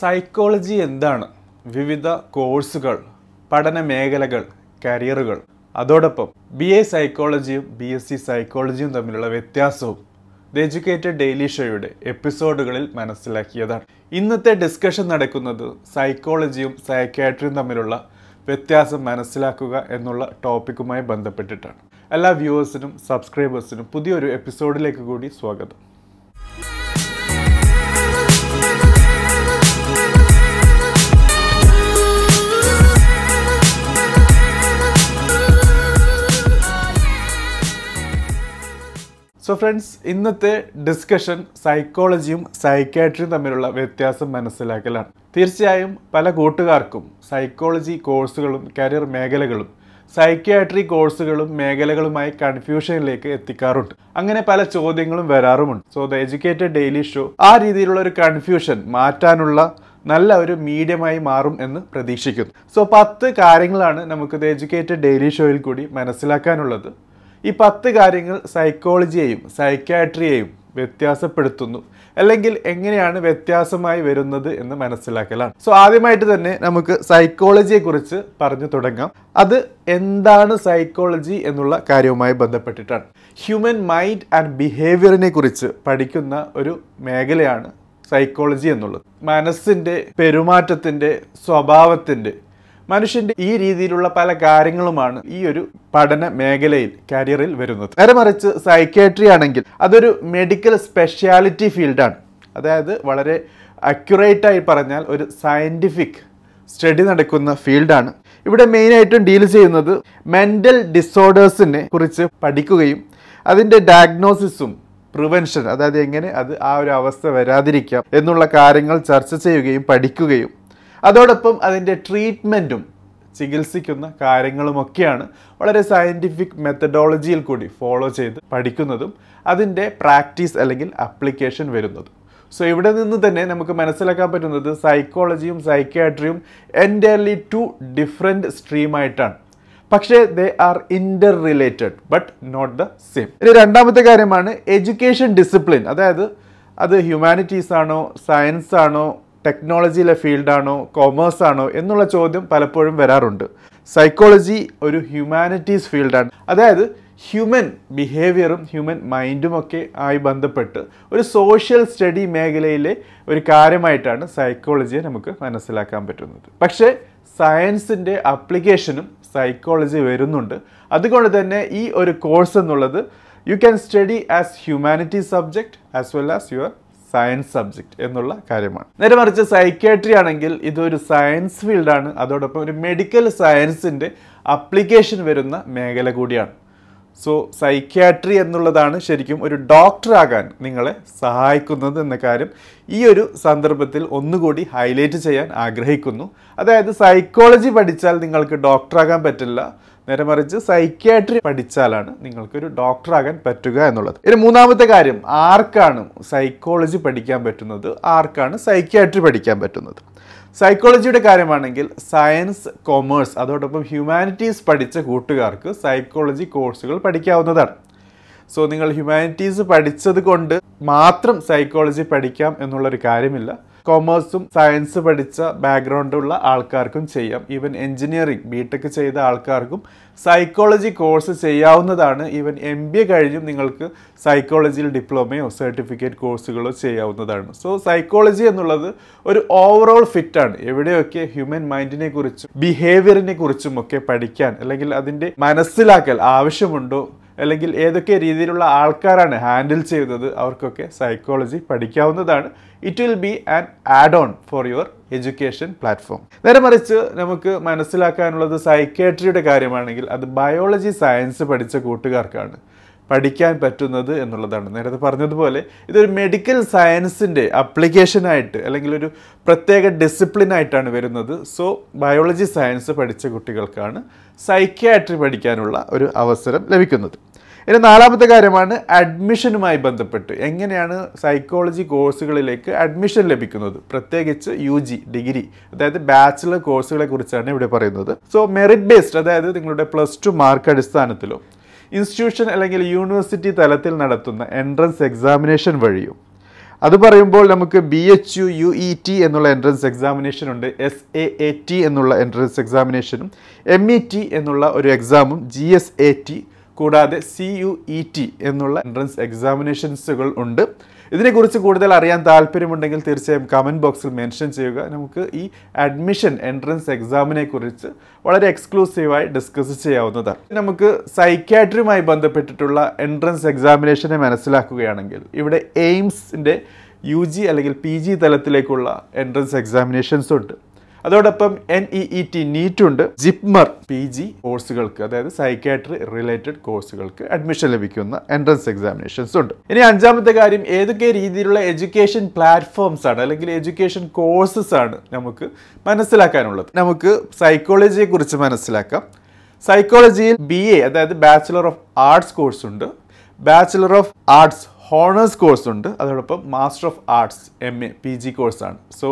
Psychology എന്താണ്? വിവിധ കോഴ്സുകൾ പഠന മേഖലകൾ കരിയറുകൾ അതോടൊപ്പം ബി എ സൈക്കോളജിയും ബി എസ് സി സൈക്കോളജിയും തമ്മിലുള്ള വ്യത്യാസവും ദ എജ്യൂക്കേറ്റഡ് ഡെയിലി ഷോയുടെ എപ്പിസോഡുകളിൽ മനസ്സിലാക്കിയതാണ്. ഇന്നത്തെ ഡിസ്കഷൻ നടക്കുന്നത് സൈക്കോളജിയും സൈക്കാട്രിയും തമ്മിലുള്ള വ്യത്യാസം മനസ്സിലാക്കുക എന്നുള്ള ടോപ്പിക്കുമായി ബന്ധപ്പെട്ടിട്ടാണ്. എല്ലാ വ്യൂവേഴ്സിനും സബ്സ്ക്രൈബേഴ്സിനും പുതിയൊരു എപ്പിസോഡിലേക്ക് കൂടി സ്വാഗതം. സോ ഫ്രണ്ട്സ് ഇന്നത്തെ ഡിസ്കഷൻ സൈക്കോളജിയും സൈക്കാട്രിയും തമ്മിലുള്ള വ്യത്യാസം മനസ്സിലാക്കലാണ്. തീർച്ചയായും പല കൂട്ടുകാർക്കും സൈക്കോളജി കോഴ്സുകളും കരിയർ മേഖലകളും സൈക്യാട്രി കോഴ്സുകളും മേഖലകളുമായി കൺഫ്യൂഷനിലേക്ക് എത്തിക്കാറുണ്ട്. അങ്ങനെ പല ചോദ്യങ്ങളും വരാറുമുണ്ട്. So the educated daily show ആ രീതിയിലുള്ള ഒരു കൺഫ്യൂഷൻ മാറ്റാനുള്ള നല്ല ഒരു മീഡിയമായി മാറും എന്ന് പ്രതീക്ഷിക്കുന്നു. സോ പത്ത് കാര്യങ്ങളാണ് നമുക്ക് ദ എഡ്യൂക്കേറ്റഡ് ഡെയിലി ഷോയിൽ കൂടി മനസ്സിലാക്കാനുള്ളത്. ഈ പത്ത് കാര്യങ്ങൾ സൈക്കോളജിയെയും സൈക്കാട്രിയെയും വ്യത്യാസപ്പെടുത്തുന്നു. അല്ലെങ്കിൽ എങ്ങനെയാണ് വ്യത്യാസമായി വരുന്നത് എന്ന് മനസ്സിലാക്കലാണ്. സോ ആദ്യമായിട്ട് തന്നെ നമുക്ക് സൈക്കോളജിയെ കുറിച്ച് പറഞ്ഞു തുടങ്ങാം. അത് എന്താണ് സൈക്കോളജി എന്നുള്ള കാര്യവുമായി ബന്ധപ്പെട്ടിട്ടാണ്. ഹ്യൂമൻ മൈൻഡ് ആൻഡ് ബിഹേവിയറിനെ കുറിച്ച് പഠിക്കുന്ന ഒരു മേഖലയാണ് സൈക്കോളജി എന്നുള്ളത്. മനസ്സിന്റെ പെരുമാറ്റത്തിന്റെ സ്വഭാവത്തിന്റെ മനുഷ്യന്റെ ഈ രീതിയിലുള്ള പല കാര്യങ്ങളുമാണ് ഈ ഒരു പഠന മേഖലയിൽ കരിയറിൽ വരുന്നത്. നേരെ മറിച്ച് സൈക്കാട്രി ആണെങ്കിൽ അതൊരു മെഡിക്കൽ സ്പെഷ്യാലിറ്റി ഫീൽഡാണ് അതായത് വളരെ അക്യുറേറ്റ് ആയി പറഞ്ഞാൽ ഒരു സയന്റിഫിക് സ്റ്റഡി നടക്കുന്ന ഫീൽഡാണ് ഇവിടെ മെയിനായിട്ടും ഡീൽ ചെയ്യുന്നത് മെന്റൽ ഡിസോർഡേഴ്സിനെ കുറിച്ച് പഠിക്കുകയും അതിന്റെ ഡയഗ്നോസിസും പ്രിവെൻഷൻ അതായത് എങ്ങനെ അത് ആ ഒരു അവസ്ഥ വരാതിരിക്കാം എന്നുള്ള കാര്യങ്ങൾ ചർച്ച ചെയ്യുകയും പഠിക്കുകയും അതോടൊപ്പം അതിന്റെ ട്രീറ്റ്മെന്റും ചികിത്സിക്കുന്ന കാര്യങ്ങളുമൊക്കെയാണ് വളരെ സയന്റിഫിക് മെത്തഡോളജിയിൽ കൂടി ഫോളോ ചെയ്ത് പഠിക്കുന്നതും അതിന്റെ പ്രാക്ടീസ് അല്ലെങ്കിൽ അപ്ലിക്കേഷൻ വരുന്നതും. സോ ഇവിടെ നിന്ന് തന്നെ നമുക്ക് മനസ്സിലാക്കാൻ പറ്റുന്നത് സൈക്കോളജിയും സൈക്യാട്രിയും എന്റയർലി ടു ഡിഫറെന്റ് സ്ട്രീമായിട്ടാണ് പക്ഷേ they are interrelated but not the same ഇനി രണ്ടാമത്തെ കാര്യമാണ് എഡ്യൂക്കേഷൻ ഡിസിപ്ലിൻ അതായത് അത് ഹ്യൂമാനിറ്റീസ് ആണോ സയൻസ് ആണോ ടെക്നോളജിയിലെ ഫീൽഡാണോ കോമേഴ്സ് ആണോ എന്നുള്ള ചോദ്യം പലപ്പോഴും വരാറുണ്ട്. സൈക്കോളജി ഒരു ഹ്യൂമാനിറ്റീസ് ഫീൽഡാണ് അതായത് ഹ്യൂമൻ ബിഹേവിയറും ഹ്യൂമൻ മൈൻഡും ഒക്കെ ആയി ബന്ധപ്പെട്ട് ഒരു സോഷ്യൽ സ്റ്റഡി മേഖലയിലെ ഒരു കാര്യമായിട്ടാണ് സൈക്കോളജിയെ നമുക്ക് മനസ്സിലാക്കാൻ പറ്റുന്നത്. പക്ഷേ സയൻസിന്റെ അപ്ലിക്കേഷനും സൈക്കോളജി വരുന്നുണ്ട്. അതുകൊണ്ട് തന്നെ ഈ ഒരു കോഴ്സ് എന്നുള്ളത് you can study as humanity subject as well as your science subject എന്നുള്ള കാര്യമാണ്. നേരെ മറിച്ച് സൈക്യാട്രി ആണെങ്കിൽ ഇതൊരു സയൻസ് ഫീൽഡാണ് അതോടൊപ്പം ഒരു മെഡിക്കൽ സയൻസിന്റെ അപ്ലിക്കേഷൻ വരുന്ന മേഖല കൂടിയാണ്. സോ സൈക്യാട്രി എന്നുള്ളതാണ് ശരിക്കും ഒരു ഡോക്ടറാകാൻ നിങ്ങളെ സഹായിക്കുന്നത് എന്ന കാര്യം ഈ ഒരു സന്ദർഭത്തിൽ ഒന്നുകൂടി ഹൈലൈറ്റ് ചെയ്യാൻ ആഗ്രഹിക്കുന്നു. അതായത് സൈക്കോളജി പഠിച്ചാൽ നിങ്ങൾക്ക് ഡോക്ടറാകാൻ പറ്റില്ല. നേരെ മറിച്ച് സൈക്യാട്രി പഠിച്ചാലാണ് നിങ്ങൾക്കൊരു ഡോക്ടറാകാൻ പറ്റുക എന്നുള്ളത്. ഇനി മൂന്നാമത്തെ കാര്യം ആർക്കാണ് സൈക്കോളജി പഠിക്കാൻ പറ്റുന്നത്? ആർക്കാണ് സൈക്യാട്രി പഠിക്കാൻ പറ്റുന്നത്? സൈക്കോളജിയുടെ കാര്യമാണെങ്കിൽ സയൻസ് കൊമേഴ്സ് അതോടൊപ്പം ഹ്യൂമാനിറ്റീസ് പഠിച്ച കൂട്ടുകാർക്ക് സൈക്കോളജി കോഴ്സുകൾ പഠിക്കാവുന്നതാണ്. സോ നിങ്ങൾ ഹ്യൂമാനിറ്റീസ് പഠിച്ചത് കൊണ്ട് മാത്രം സൈക്കോളജി പഠിക്കാം എന്നുള്ളൊരു കാര്യമില്ല. കൊമേഴ്സും സയൻസ് പഠിച്ച ബാക്ക്ഗ്രൗണ്ടുള്ള ആൾക്കാർക്കും ചെയ്യാം. ഈവൻ എഞ്ചിനീയറിംഗ് ബി ടെക് ചെയ്ത ആൾക്കാർക്കും സൈക്കോളജി കോഴ്സ് ചെയ്യാവുന്നതാണ്. ഈവൻ എം ബി എ കഴിഞ്ഞും നിങ്ങൾക്ക് സൈക്കോളജിയിൽ ഡിപ്ലോമയോ സർട്ടിഫിക്കറ്റ് കോഴ്സുകളോ ചെയ്യാവുന്നതാണ്. സോ സൈക്കോളജി എന്നുള്ളത് ഒരു ഓവറോൾ ഫിറ്റാണ് എവിടെയൊക്കെ ഹ്യൂമൻ മൈൻഡിനെ കുറിച്ചും ബിഹേവിയറിനെ കുറിച്ചും ഒക്കെ പഠിക്കാൻ അല്ലെങ്കിൽ അതിന്റെ മനസ്സിലാക്കൽ ആവശ്യമുണ്ടോ അല്ലെങ്കിൽ ഏതൊക്കെ രീതിയിലുള്ള ആൾക്കാരാണ് ഹാൻഡിൽ ചെയ്യുന്നത് അവർക്കൊക്കെ psychology പഠിക്കാവുന്നതാണ്. It will be an add on for your education platform നേരെ മറിച്ച് നമുക്ക് മനസ്സിലാക്കാനുള്ളത് സൈക്കേട്രിയുടെ കാര്യമാണെങ്കിൽ അത് ബയോളജി സയൻസ് പഠിച്ച കൂട്ടുകാർക്കാണ് പഠിക്കാൻ പറ്റുന്നത് എന്നുള്ളതാണ്. നേരത്തെ പറഞ്ഞതുപോലെ ഇതൊരു മെഡിക്കൽ സയൻസിന്റെ അപ്ലിക്കേഷനായിട്ട് അല്ലെങ്കിൽ ഒരു പ്രത്യേക ഡിസിപ്ലിനായിട്ടാണ് വരുന്നത്. സോ ബയോളജി സയൻസ് പഠിച്ച കുട്ടികൾക്കാണ് സൈക്യാട്രി പഠിക്കാനുള്ള ഒരു അവസരം ലഭിക്കുന്നത്. ഇനി നാലാമത്തെ കാര്യമാണ് അഡ്മിഷനുമായി ബന്ധപ്പെട്ട്. എങ്ങനെയാണ് സൈക്കോളജി കോഴ്സുകളിലേക്ക് അഡ്മിഷൻ ലഭിക്കുന്നത്? പ്രത്യേകിച്ച് യു ജി ഡിഗ്രി അതായത് ബാച്ചിലർ കോഴ്സുകളെ കുറിച്ചാണ് ഇവിടെ പറയുന്നത്. സോ മെറിറ്റ് ബേസ്ഡ് അതായത് നിങ്ങളുടെ പ്ലസ് ടു മാർക്ക് അടിസ്ഥാനത്തിലോ ഇൻസ്റ്റിറ്റ്യൂഷൻ അല്ലെങ്കിൽ യൂണിവേഴ്സിറ്റി തലത്തിൽ നടത്തുന്ന എൻട്രൻസ് എക്സാമിനേഷൻ വഴിയും. അത് പറയുമ്പോൾ നമുക്ക് B H U U E T എന്നുള്ള എൻട്രൻസ് എക്സാമിനേഷൻ ഉണ്ട് എസ് എ എ ടി എന്നുള്ള എൻട്രൻസ് എക്സാമിനേഷനും എം ഇ ടി എന്നുള്ള ഒരു എക്സാമും ജി എസ് എ ടി കൂടാതെ സി യു ഇ ടി എന്നുള്ള എൻട്രൻസ് എക്സാമിനേഷൻസുകൾ ഉണ്ട്. ഇതിനെക്കുറിച്ച് കൂടുതൽ അറിയാൻ താല്പര്യമുണ്ടെങ്കിൽ തീർച്ചയായും കമന്റ് ബോക്സിൽ മെൻഷൻ ചെയ്യുക. നമുക്ക് ഈ അഡ്മിഷൻ എൻട്രൻസ് എക്സാമിനെ കുറിച്ച് വളരെ എക്സ്ക്ലൂസീവായി ഡിസ്കസ് ചെയ്യാവുന്നതാണ്. നമുക്ക് സൈക്യാട്രിയുമായി ബന്ധപ്പെട്ടിട്ടുള്ള എൻട്രൻസ് എക്സാമിനേഷനെ മനസ്സിലാക്കുകയാണെങ്കിൽ ഇവിടെ എയിംസിന്റെ യു ജി അല്ലെങ്കിൽ പി ജി തലത്തിലേക്കുള്ള എൻട്രൻസ് എക്സാമിനേഷൻസ് ഉണ്ട്. അതോടൊപ്പം N E E T NEET ഉണ്ട്. ജിപ്മർ പി ജി കോഴ്സുകൾക്ക് അതായത് സൈക്കാട്രി റിലേറ്റഡ് കോഴ്സുകൾക്ക് അഡ്മിഷൻ ലഭിക്കുന്ന എൻട്രൻസ് എക്സാമിനേഷൻസ് ഉണ്ട്. ഇനി അഞ്ചാമത്തെ കാര്യം ഏതൊക്കെ രീതിയിലുള്ള എഡ്യൂക്കേഷൻ പ്ലാറ്റ്ഫോംസ് ആണ് അല്ലെങ്കിൽ എഡ്യൂക്കേഷൻ കോഴ്സസ് ആണ് നമുക്ക് മനസ്സിലാക്കാനുള്ളത്? നമുക്ക് സൈക്കോളജിയെ കുറിച്ച് മനസ്സിലാക്കാം. സൈക്കോളജിയിൽ ബി എ അതായത് ബാച്ചിലർ ഓഫ് ആർട്സ് കോഴ്സ് ഉണ്ട്. Bachelor of arts honours course ഉണ്ട് അതോടൊപ്പം master of arts M A P G കോഴ്സാണ് സോ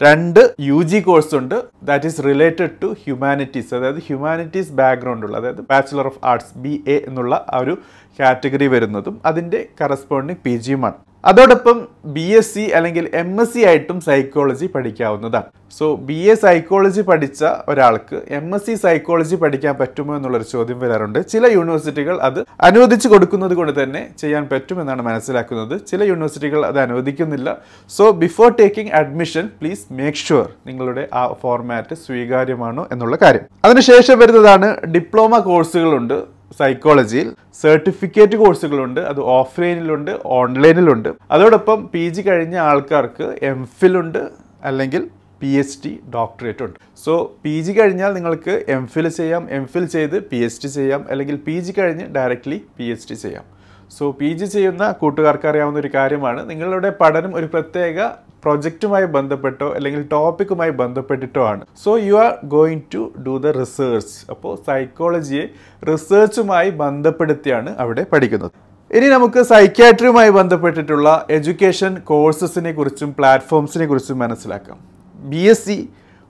രണ്ട് യു ജി കോഴ്സ് ഉണ്ട്. That is related to humanities അതായത് ഹ്യൂമാനിറ്റീസ് ബാക്ക്ഗ്രൗണ്ട് ഉള്ള അതായത് bachelor of arts B A എന്നുള്ള ആ ഒരു കാറ്റഗറി വരുന്നതും അതിന്റെ കറസ്പോണ്ടിങ് പി ജിയുമാണ് അതോടൊപ്പം ബി എസ് സി അല്ലെങ്കിൽ എം എസ് സി ആയിട്ടും സൈക്കോളജി പഠിക്കാവുന്നതാണ്. സോ ബി എ സൈക്കോളജി പഠിച്ച ഒരാൾക്ക് എം എസ് സി സൈക്കോളജി പഠിക്കാൻ പറ്റുമോ എന്നുള്ളൊരു ചോദ്യം വരാറുണ്ട്. ചില യൂണിവേഴ്സിറ്റികൾ അത് അനുവദിച്ചു കൊടുക്കുന്നത് കൊണ്ട് തന്നെ ചെയ്യാൻ പറ്റുമെന്നാണ് മനസ്സിലാക്കുന്നത്. ചില യൂണിവേഴ്സിറ്റികൾ അത് അനുവദിക്കുന്നില്ല. So before taking admission please make sure നിങ്ങളുടെ ആ ഫോർമാറ്റ് സ്വീകാര്യമാണോ എന്നുള്ള കാര്യം. അതിനുശേഷം വരുന്നതാണ് ഡിപ്ലോമ കോഴ്സുകളുണ്ട് സൈക്കോളജിയിൽ സർട്ടിഫിക്കറ്റ് കോഴ്സുകളുണ്ട് അത് ഓഫ്ലൈനിലുണ്ട് ഓൺലൈനിലുണ്ട് അതോടൊപ്പം പി ജി കഴിഞ്ഞ ആൾക്കാർക്ക് എം ഫിലുണ്ട് അല്ലെങ്കിൽ പി എച്ച് ഡി ഡോക്ടറേറ്റ് ഉണ്ട്. സോ പി ജി കഴിഞ്ഞാൽ നിങ്ങൾക്ക് എം ഫിൽ ചെയ്യാം എം ഫിൽ ചെയ്ത് പി എച്ച് ഡി ചെയ്യാം അല്ലെങ്കിൽ പി ജി കഴിഞ്ഞ് ഡയറക്റ്റ്ലി പി എച്ച് ഡി ചെയ്യാം. സോ പി ജി ചെയ്യുന്ന കൂട്ടുകാർക്ക് അറിയാവുന്ന ഒരു കാര്യമാണ് നിങ്ങളുടെ പഠനം ഒരു പ്രത്യേക പ്രൊജക്റ്റുമായി ബന്ധപ്പെട്ടോ അല്ലെങ്കിൽ ടോപ്പിക്കുമായി ബന്ധപ്പെട്ടിട്ടോ ആണ്. So you are going to do the research അപ്പോൾ സൈക്കോളജിയെ റിസേർച്ചുമായി ബന്ധപ്പെടുത്തിയാണ് അവിടെ പഠിക്കുന്നത്. ഇനി നമുക്ക് സൈക്യാട്രിയുമായി ബന്ധപ്പെട്ടിട്ടുള്ള എഡ്യൂക്കേഷൻ കോഴ്സസിനെ കുറിച്ചും പ്ലാറ്റ്ഫോംസിനെ കുറിച്ചും മനസ്സിലാക്കാം. ബി എസ് സി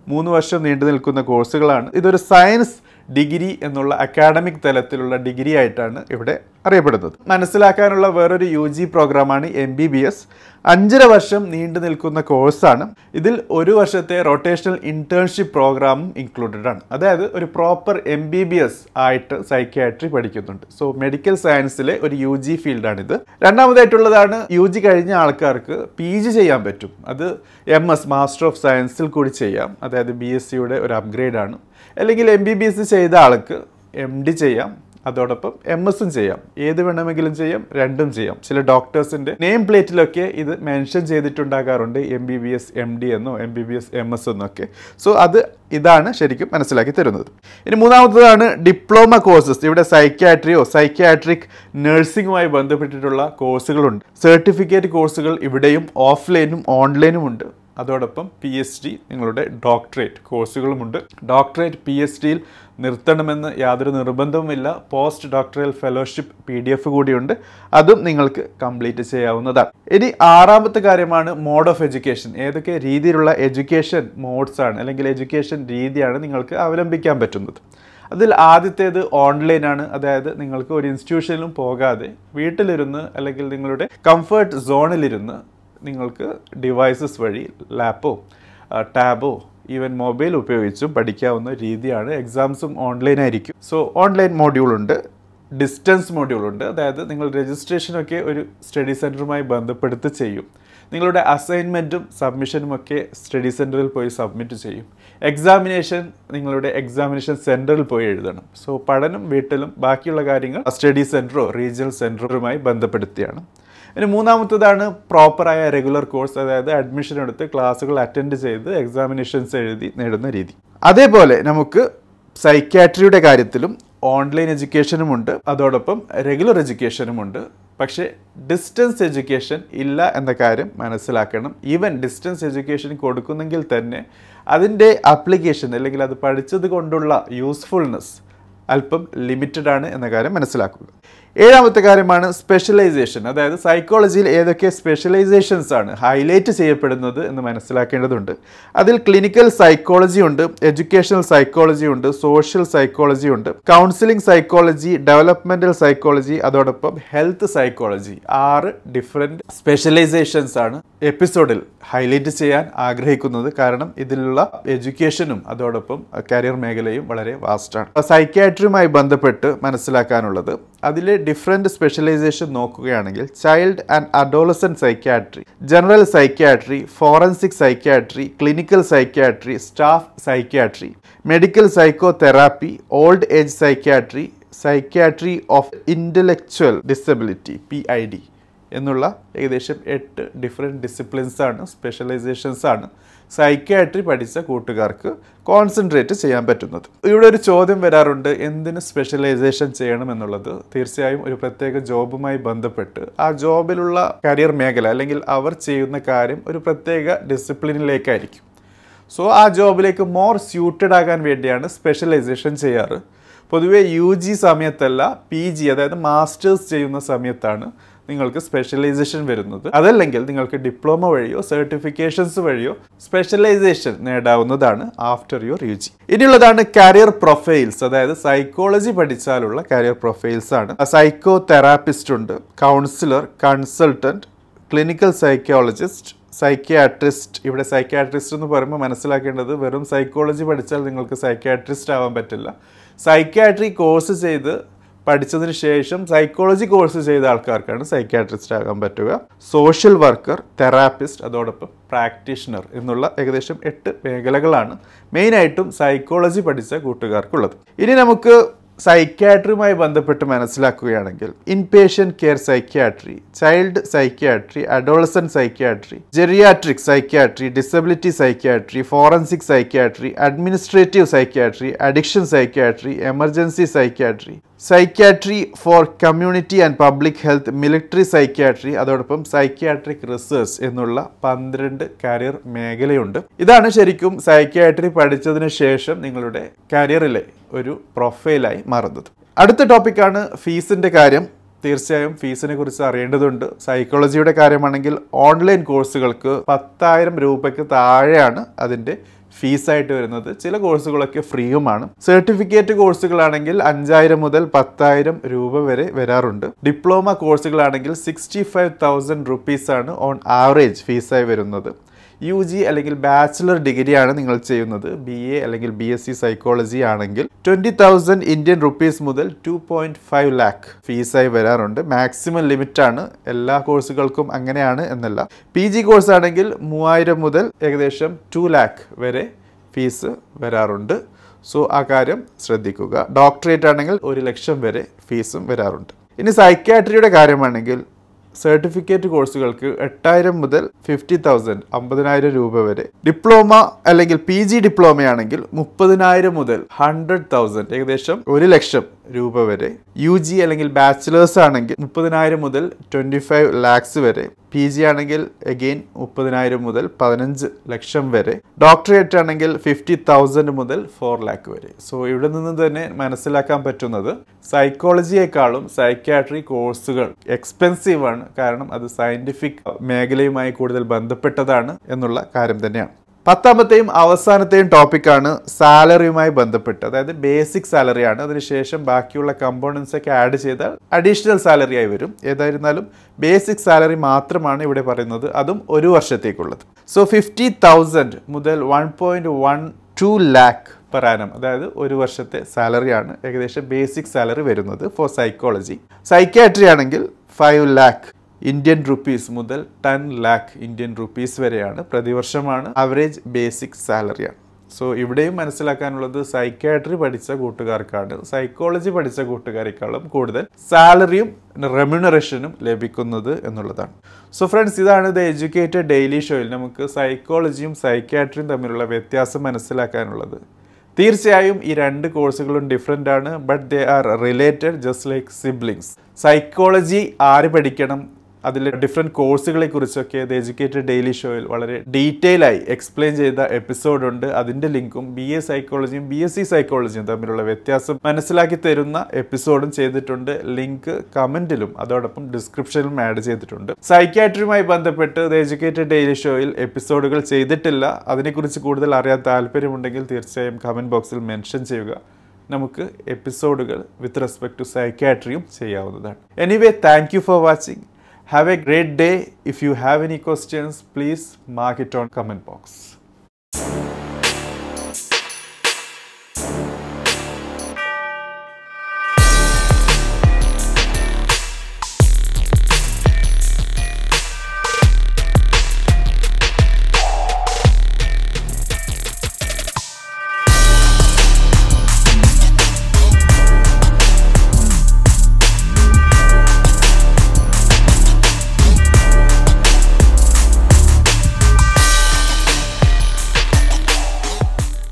മൂന്ന് വർഷം നീണ്ടു നിൽക്കുന്ന കോഴ്സുകളാണ് ഇതൊരു സയൻസ് ഡിഗ്രി എന്നുള്ള അക്കാഡമിക് തലത്തിലുള്ള ഡിഗ്രി ആയിട്ടാണ് ഇവിടെ അറിയപ്പെടുന്നത്. മനസ്സിലാക്കാനുള്ള വേറൊരു യു ജി പ്രോഗ്രാമാണ് എം ബി ബി എസ് അഞ്ചര വർഷം നീണ്ടു നിൽക്കുന്ന കോഴ്സാണ്. ഇതിൽ ഒരു വർഷത്തെ റൊട്ടേഷണൽ ഇന്റേൺഷിപ്പ് പ്രോഗ്രാമും ഇൻക്ലൂഡഡ് ആണ്. അതായത് ഒരു proper M B B S ആയിട്ട് സൈക്യാട്രി പഠിക്കുന്നുണ്ട്. സോ മെഡിക്കൽ സയൻസിലെ ഒരു യു ജി ഫീൽഡാണിത് രണ്ടാമതായിട്ടുള്ളതാണ് യു ജി കഴിഞ്ഞ ആൾക്കാർക്ക് പി ജി ചെയ്യാൻ പറ്റും. അത് എം എസ് മാസ്റ്റർ ഓഫ് സയൻസിൽ കൂടി ചെയ്യാം. അതായത് ബി എസ് സിയുടെ ഒരു അപ്ഗ്രേഡാണ് അല്ലെങ്കിൽ എം ബി ബി എസ് ചെയ്ത ആൾക്ക് എം ഡി ചെയ്യാം. അതോടൊപ്പം എം എസും ചെയ്യാം. ഏത് വേണമെങ്കിലും ചെയ്യാം രണ്ടും ചെയ്യാം. ചില ഡോക്ടേഴ്സിന്റെ നെയിം പ്ലേറ്റിലൊക്കെ ഇത് mention ചെയ്തിട്ടുണ്ടാകാറുണ്ട് M B B S M D എന്നോ M B B S M S എന്നോ ഒക്കെ. സോ അത് ഇതാണ് ശരിക്കും മനസ്സിലാക്കി തരുന്നത്. ഇനി മൂന്നാമത്തതാണ് ഡിപ്ലോമ കോഴ്സസ് ഇവിടെ സൈക്യാട്രിയോ സൈക്യാട്രിക് നഴ്സിംഗുമായി ബന്ധപ്പെട്ടിട്ടുള്ള കോഴ്സുകളുണ്ട് സർട്ടിഫിക്കറ്റ് കോഴ്സുകൾ ഇവിടെയും ഓഫ്ലൈനും ഓൺലൈനും ഉണ്ട്. അതോടൊപ്പം പി എച്ച് ഡി നിങ്ങളുടെ ഡോക്ടറേറ്റ് കോഴ്സുകളുമുണ്ട് ഡോക്ടറേറ്റ് പി എച്ച് ഡിയിൽ നിർത്തണമെന്ന് യാതൊരു നിർബന്ധവുമില്ല. Post doctoral fellowship P D F കൂടിയുണ്ട്. അതും നിങ്ങൾക്ക് കംപ്ലീറ്റ് ചെയ്യാവുന്നതാണ്. ഇനി ആറാമത്തെ കാര്യമാണ് മോഡ് ഓഫ് എഡ്യൂക്കേഷൻ ഏതൊക്കെ രീതിയിലുള്ള എഡ്യൂക്കേഷൻ മോഡ്സ് ആണ് അല്ലെങ്കിൽ എഡ്യൂക്കേഷൻ രീതിയാണ് നിങ്ങൾക്ക് അവലംബിക്കാൻ പറ്റുന്നത്. അതിൽ ആദ്യത്തേത് ഓൺലൈനാണ് അതായത് നിങ്ങൾക്ക് ഒരു ഇൻസ്റ്റിറ്റ്യൂഷനിലും പോകാതെ വീട്ടിലിരുന്ന് അല്ലെങ്കിൽ നിങ്ങളുടെ കംഫർട്ട് സോണിലിരുന്ന് നിങ്ങൾക്ക് ഡിവൈസസ് വഴി ലാപ്പോ ടാബോ ഈവൻ മൊബൈൽ ഉപയോഗിച്ചും പഠിക്കാവുന്ന രീതിയാണ് എക്സാംസും ഓൺലൈൻ ആയിരിക്കും. സോ ഓൺലൈൻ മോഡ്യൂൾ ഉണ്ട് ഡിസ്റ്റൻസ് മോഡ്യൂൾ ഉണ്ട്. അതായത് നിങ്ങൾ രജിസ്ട്രേഷനൊക്കെ ഒരു സ്റ്റഡി സെന്ററുമായി ബന്ധപ്പെടുത്തി ചെയ്യും. നിങ്ങളുടെ അസൈൻമെന്റും സബ്മിഷനും ഒക്കെ സ്റ്റഡി സെന്ററിൽ പോയി സബ്മിറ്റ് ചെയ്യും. എക്സാമിനേഷൻ നിങ്ങളുടെ എക്സാമിനേഷൻ സെന്ററിൽ പോയി എഴുതണം. സോ പഠനം വീട്ടിലും ബാക്കിയുള്ള കാര്യങ്ങൾ സ്റ്റഡി സെന്ററോ റീജിയണൽ സെന്ററുമായി ബന്ധപ്പെടുത്തിയാണ്. ഇനി മൂന്നാമത്തേതാണ് പ്രോപ്പറായ റെഗുലർ കോഴ്സ് അതായത് അഡ്മിഷൻ എടുത്ത് ക്ലാസ്സുകൾ അറ്റൻഡ് ചെയ്ത് എക്സാമിനേഷൻസ് എഴുതി നേടുന്ന രീതി. അതേപോലെ നമുക്ക് സൈക്യാട്രിയുടെ കാര്യത്തിലും ഓൺലൈൻ എഡ്യൂക്കേഷനും ഉണ്ട്. അതോടൊപ്പം റെഗുലർ എഡ്യൂക്കേഷനും ഉണ്ട്. പക്ഷേ ഡിസ്റ്റൻസ് എഡ്യൂക്കേഷൻ ഇല്ല എന്ന കാര്യം മനസ്സിലാക്കണം. ഈവൻ ഡിസ്റ്റൻസ് എഡ്യൂക്കേഷൻ കൊടുക്കുന്നെങ്കിൽ തന്നെ അതിന്റെ ആപ്ലിക്കേഷൻ അല്ലെങ്കിൽ അത് പഠിച്ചത് കൊണ്ടുള്ള യൂസ്ഫുൾനെസ് അല്പം ലിമിറ്റഡ് ആണ് എന്ന കാര്യം മനസ്സിലാക്കുക. ഏഴാമത്തെ കാര്യമാണ് സ്പെഷ്യലൈസേഷൻ അതായത് സൈക്കോളജിയിൽ ഏതൊക്കെ സ്പെഷ്യലൈസേഷൻസ് ആണ് ഹൈലൈറ്റ് ചെയ്യപ്പെടുന്നത് എന്ന് മനസ്സിലാക്കേണ്ടതുണ്ട്. അതിൽ ക്ലിനിക്കൽ സൈക്കോളജി ഉണ്ട് എഡ്യൂക്കേഷണൽ സൈക്കോളജി ഉണ്ട് സോഷ്യൽ സൈക്കോളജി ഉണ്ട് കൗൺസിലിംഗ് സൈക്കോളജി ഡെവലപ്മെന്റൽ സൈക്കോളജി അതോടൊപ്പം ഹെൽത്ത് സൈക്കോളജി ആറ് ഡിഫറെന്റ് സ്പെഷ്യലൈസേഷൻസ് ആണ് എപ്പിസോഡിൽ ഹൈലൈറ്റ് ചെയ്യാൻ ആഗ്രഹിക്കുന്നത്. കാരണം ഇതിലുള്ള എഡ്യൂക്കേഷനും അതോടൊപ്പം കരിയർ മേഖലയും വളരെ വാസ്റ്റാണ് സൈക്യാട്രിയുമായി ബന്ധപ്പെട്ട് മനസ്സിലാക്കാനുള്ളത് അതിൽ ഡിഫറെന്റ് സ്പെഷ്യലൈസേഷൻ നോക്കുകയാണെങ്കിൽ child and adolescent psychiatry general psychiatry forensic psychiatry clinical psychiatry staff psychiatry medical psychotherapy old age psychiatry psychiatry of intellectual disability P I D എന്നുള്ള ഏകദേശം എട്ട് ഡിഫറെന്റ് ഡിസിപ്ലിൻസാണ് സ്പെഷ്യലൈസേഷൻസാണ് സൈക്യാട്രി പഠിച്ച കൂട്ടുകാർക്ക് കോൺസെൻട്രേറ്റ് ചെയ്യാൻ പറ്റുന്നത്. ഇവിടെ ഒരു ചോദ്യം വരാറുണ്ട് എന്തിന് സ്പെഷ്യലൈസേഷൻ ചെയ്യണം എന്നുള്ളത്? തീർച്ചയായും ഒരു പ്രത്യേക ജോബുമായി ബന്ധപ്പെട്ട് ആ ജോബിലുള്ള കരിയർ മേഖല അല്ലെങ്കിൽ അവർ ചെയ്യുന്ന കാര്യം ഒരു പ്രത്യേക ഡിസിപ്ലിനിലേക്കായിരിക്കും സോ ആ ജോബിലേക്ക് മോർ സ്യൂട്ടഡ് ആകാൻ വേണ്ടിയാണ് സ്പെഷ്യലൈസേഷൻ ചെയ്യാറ്. പൊതുവേ യു ജി സമയത്തല്ല പി ജി അതായത് മാസ്റ്റേഴ്സ് ചെയ്യുന്ന സമയത്താണ് നിങ്ങൾക്ക് സ്പെഷ്യലൈസേഷൻ വരുന്നത്. അതല്ലെങ്കിൽ നിങ്ങൾക്ക് ഡിപ്ലോമ വഴിയോ സർട്ടിഫിക്കേഷൻസ് വഴിയോ സ്പെഷ്യലൈസേഷൻ നേടാവുന്നതാണ് ആഫ്റ്റർ യുവർ യു ജി ഇനിയുള്ളതാണ് കരിയർ പ്രൊഫൈൽസ് അതായത് സൈക്കോളജി പഠിച്ചാലുള്ള കരിയർ പ്രൊഫൈൽസ് ആണ്. സൈക്കോ തെറാപ്പിസ്റ്റ് ഉണ്ട് counsellor consultant clinical psychologist psychiatrist ഇവിടെ സൈക്യാട്രിസ്റ്റ് എന്ന് പറയുമ്പോൾ മനസ്സിലാക്കേണ്ടത് വെറും സൈക്കോളജി പഠിച്ചാൽ നിങ്ങൾക്ക് സൈക്യാട്രിസ്റ്റ് ആവാൻ പറ്റില്ല. സൈക്യാട്രി കോഴ്സ് ചെയ്ത് പഠിച്ചതിന് ശേഷം സൈക്കോളജി കോഴ്സ് ചെയ്ത ആൾക്കാർക്കാണ് സൈക്കാട്രിസ്റ്റ് ആകാൻ പറ്റുക. സോഷ്യൽ വർക്കർ തെറാപ്പിസ്റ്റ് അതോടൊപ്പം പ്രാക്ടീഷണർ എന്നുള്ള ഏകദേശം എട്ട് മേഖലകളാണ് മെയിനായിട്ടും സൈക്കോളജി പഠിച്ച കൂട്ടുകാർക്കുള്ളത്. ഇനി നമുക്ക് സൈക്യാട്രിയുമായി ബന്ധപ്പെട്ട് മനസ്സിലാക്കുകയാണെങ്കിൽ inpatient care psychiatry child psychiatry adolescent psychiatry geriatric psychiatry disability psychiatry forensic psychiatry administrative psychiatry addiction psychiatry emergency psychiatry psychiatry for community and public health military psychiatry അതോടൊപ്പം സൈക്യാട്രിക് റിസർച്ച് എന്നുള്ള പന്ത്രണ്ട് കരിയർ മേഖലയുണ്ട്. ഇതാണ് ശരിക്കും സൈക്യാട്രി പഠിച്ചതിന് ശേഷം നിങ്ങളുടെ കരിയറിലെ ഒരു പ്രൊഫൈലായി മാറുന്നത്. അടുത്ത ടോപ്പിക്കാണ് ഫീസിന്റെ കാര്യം. തീർച്ചയായും ഫീസിനെ കുറിച്ച് അറിയേണ്ടതുണ്ട്. സൈക്കോളജിയുടെ കാര്യമാണെങ്കിൽ ഓൺലൈൻ കോഴ്സുകൾക്ക് പത്തായിരം രൂപയ്ക്ക് താഴെയാണ് അതിന്റെ ഫീസായിട്ട് വരുന്നത്. ചില കോഴ്സുകളൊക്കെ ഫ്രീയുമാണ് സർട്ടിഫിക്കറ്റ് കോഴ്സുകളാണെങ്കിൽ അഞ്ചായിരം മുതൽ പത്തായിരം രൂപ വരെ വരാറുണ്ട്. ഡിപ്ലോമ കോഴ്സുകളാണെങ്കിൽ സിക്സ്റ്റി ഫൈവ് തൗസൻഡ് റുപ്പീസാണ് ഓൺ ആവറേജ് ഫീസായി വരുന്നത്. യു ജി അല്ലെങ്കിൽ ബാച്ചിലർ ഡിഗ്രിയാണ് നിങ്ങൾ ചെയ്യുന്നത്. ബി എ അല്ലെങ്കിൽ ബി എസ് സി സൈക്കോളജി ആണെങ്കിൽ ട്വന്റി തൗസൻഡ് ഇന്ത്യൻ റുപ്പീസ് മുതൽ ടു പോയിന്റ് ഫൈവ് ലാക്ക് ഫീസായി വരാറുണ്ട്. മാക്സിമം ലിമിറ്റാണ് എല്ലാ കോഴ്സുകൾക്കും അങ്ങനെയാണ് എന്നല്ല. പി ജി കോഴ്സ് ആണെങ്കിൽ മൂവായിരം മുതൽ ഏകദേശം ടു ലാക്ക് വരെ ഫീസ് വരാറുണ്ട്. സോ ആ കാര്യം ശ്രദ്ധിക്കുക. ഡോക്ടറേറ്റ് ആണെങ്കിൽ ഒരു ലക്ഷം വരെ ഫീസും വരാറുണ്ട്. ഇനി സൈക്യാട്രിയുടെ കാര്യമാണെങ്കിൽ സർട്ടിഫിക്കറ്റ് കോഴ്സുകൾക്ക് എട്ടായിരം മുതൽ ഫിഫ്റ്റി തൗസൻഡ് അമ്പതിനായിരം രൂപ വരെ. ഡിപ്ലോമ അല്ലെങ്കിൽ പി ജി ഡിപ്ലോമയാണെങ്കിൽ മുപ്പതിനായിരം മുതൽ ഹൺഡ്രഡ് തൗസൻഡ് ഏകദേശം ഒരു ലക്ഷം രൂപ വരെ. യു ജി അല്ലെങ്കിൽ ബാച്ചിലേഴ്സ് ആണെങ്കിൽ മുപ്പതിനായിരം മുതൽ ട്വന്റി ഫൈവ് ലാക്സ് വരെ. പി ജി ആണെങ്കിൽ അഗെയിൻ മുപ്പതിനായിരം മുതൽ പതിനഞ്ച് ലക്ഷം വരെ. ഡോക്ടറേറ്റ് ആണെങ്കിൽ ഫിഫ്റ്റി തൗസൻഡ് മുതൽ ഫോർ ലാക്ക് വരെ. സോ ഇവിടെ നിന്ന് തന്നെ മനസ്സിലാക്കാൻ പറ്റുന്നത് സൈക്കോളജിയേക്കാളും സൈക്യാട്രി കോഴ്സുകൾ എക്സ്പെൻസീവ് ആണ്. കാരണം അത് സയന്റിഫിക് മേഖലയുമായി കൂടുതൽ ബന്ധപ്പെട്ടതാണ് എന്നുള്ള കാര്യം തന്നെയാണ്. പത്താമത്തെയും അവസാനത്തെയും ടോപ്പിക്കാണ് സാലറിയുമായി ബന്ധപ്പെട്ട്. അതായത് ബേസിക് സാലറിയാണ് അതിനുശേഷം ബാക്കിയുള്ള കമ്പോണൻസ് ഒക്കെ ആഡ് ചെയ്താൽ അഡീഷണൽ സാലറി ആയി വരും. ഏതായിരുന്നാലും ബേസിക് സാലറി മാത്രമാണ് ഇവിടെ പറയുന്നത്. അതും ഒരു വർഷത്തേക്കുള്ളത്. സോ ഫിഫ്റ്റി തൗസൻഡ് മുതൽ one point one two lakh per annum അതായത് ഒരു വർഷത്തെ സാലറിയാണ് ഏകദേശം ബേസിക് സാലറി വരുന്നത് ഫോർ സൈക്കോളജി സൈക്യാട്രി ആണെങ്കിൽ ഫൈവ് ലാക്ക് ഇന്ത്യൻ റുപ്പീസ് മുതൽ ടെൻ ലാക്ക് ഇന്ത്യൻ റുപ്പീസ് വരെയാണ് പ്രതിവർഷമാണ് ആവറേജ് ബേസിക് സാലറിയാണ് സോ ഇവിടെയും മനസ്സിലാക്കാനുള്ളത് സൈക്കാട്രി പഠിച്ച കൂട്ടുകാർക്കാണ്. സൈക്കോളജി പഠിച്ച കൂട്ടുകാരെക്കാളും കൂടുതൽ സാലറിയും റെമ്യൂണറേഷനും ലഭിക്കുന്നത് എന്നുള്ളതാണ്. സോ ഫ്രണ്ട്സ് ഇതാണ് ദ എഡ്യൂക്കേറ്റഡ് ഡെയിലി ഷോയിൽ നമുക്ക് സൈക്കോളജിയും സൈക്കാട്രിയും തമ്മിലുള്ള വ്യത്യാസം മനസ്സിലാക്കാനുള്ളത്. തീർച്ചയായും ഈ രണ്ട് കോഴ്സുകളും ഡിഫറെന്റ് ആണ് but they are related just like siblings psychology ആര് പഠിക്കണം അതിലെ ഡിഫറെന്റ് കോഴ്സുകളെ കുറിച്ചൊക്കെ ദ എജ്യൂക്കേറ്റഡ് ഡെയിലി ഷോയിൽ വളരെ ഡീറ്റെയിൽ ആയി എക്സ്പ്ലെയിൻ ചെയ്ത എപ്പിസോഡുണ്ട് അതിന്റെ ലിങ്കും ബി എ സൈക്കോളജിയും ബി എസ് സി സൈക്കോളജിയും തമ്മിലുള്ള വ്യത്യാസം മനസ്സിലാക്കി തരുന്ന എപ്പിസോഡും ചെയ്തിട്ടുണ്ട്. ലിങ്ക് കമന്റിലും അതോടൊപ്പം ഡിസ്ക്രിപ്ഷനിലും ആഡ് ചെയ്തിട്ടുണ്ട്. സൈക്യാട്രിയുമായി ബന്ധപ്പെട്ട് ദ എജ്യൂക്കേറ്റഡ് ഡെയിലി ഷോയിൽ എപ്പിസോഡുകൾ ചെയ്തിട്ടില്ല. അതിനെക്കുറിച്ച് കൂടുതൽ അറിയാൻ താല്പര്യമുണ്ടെങ്കിൽ തീർച്ചയായും കമന്റ് ബോക്സിൽ മെൻഷൻ ചെയ്യുക. നമുക്ക് എപ്പിസോഡുകൾ വിത്ത് റെസ്പെക്ട് ടു സൈക്യാട്രിയും ചെയ്യാവുന്നതാണ്. Anyway thank you for watching Have a great day. If you have any questions, please mark it on comment box.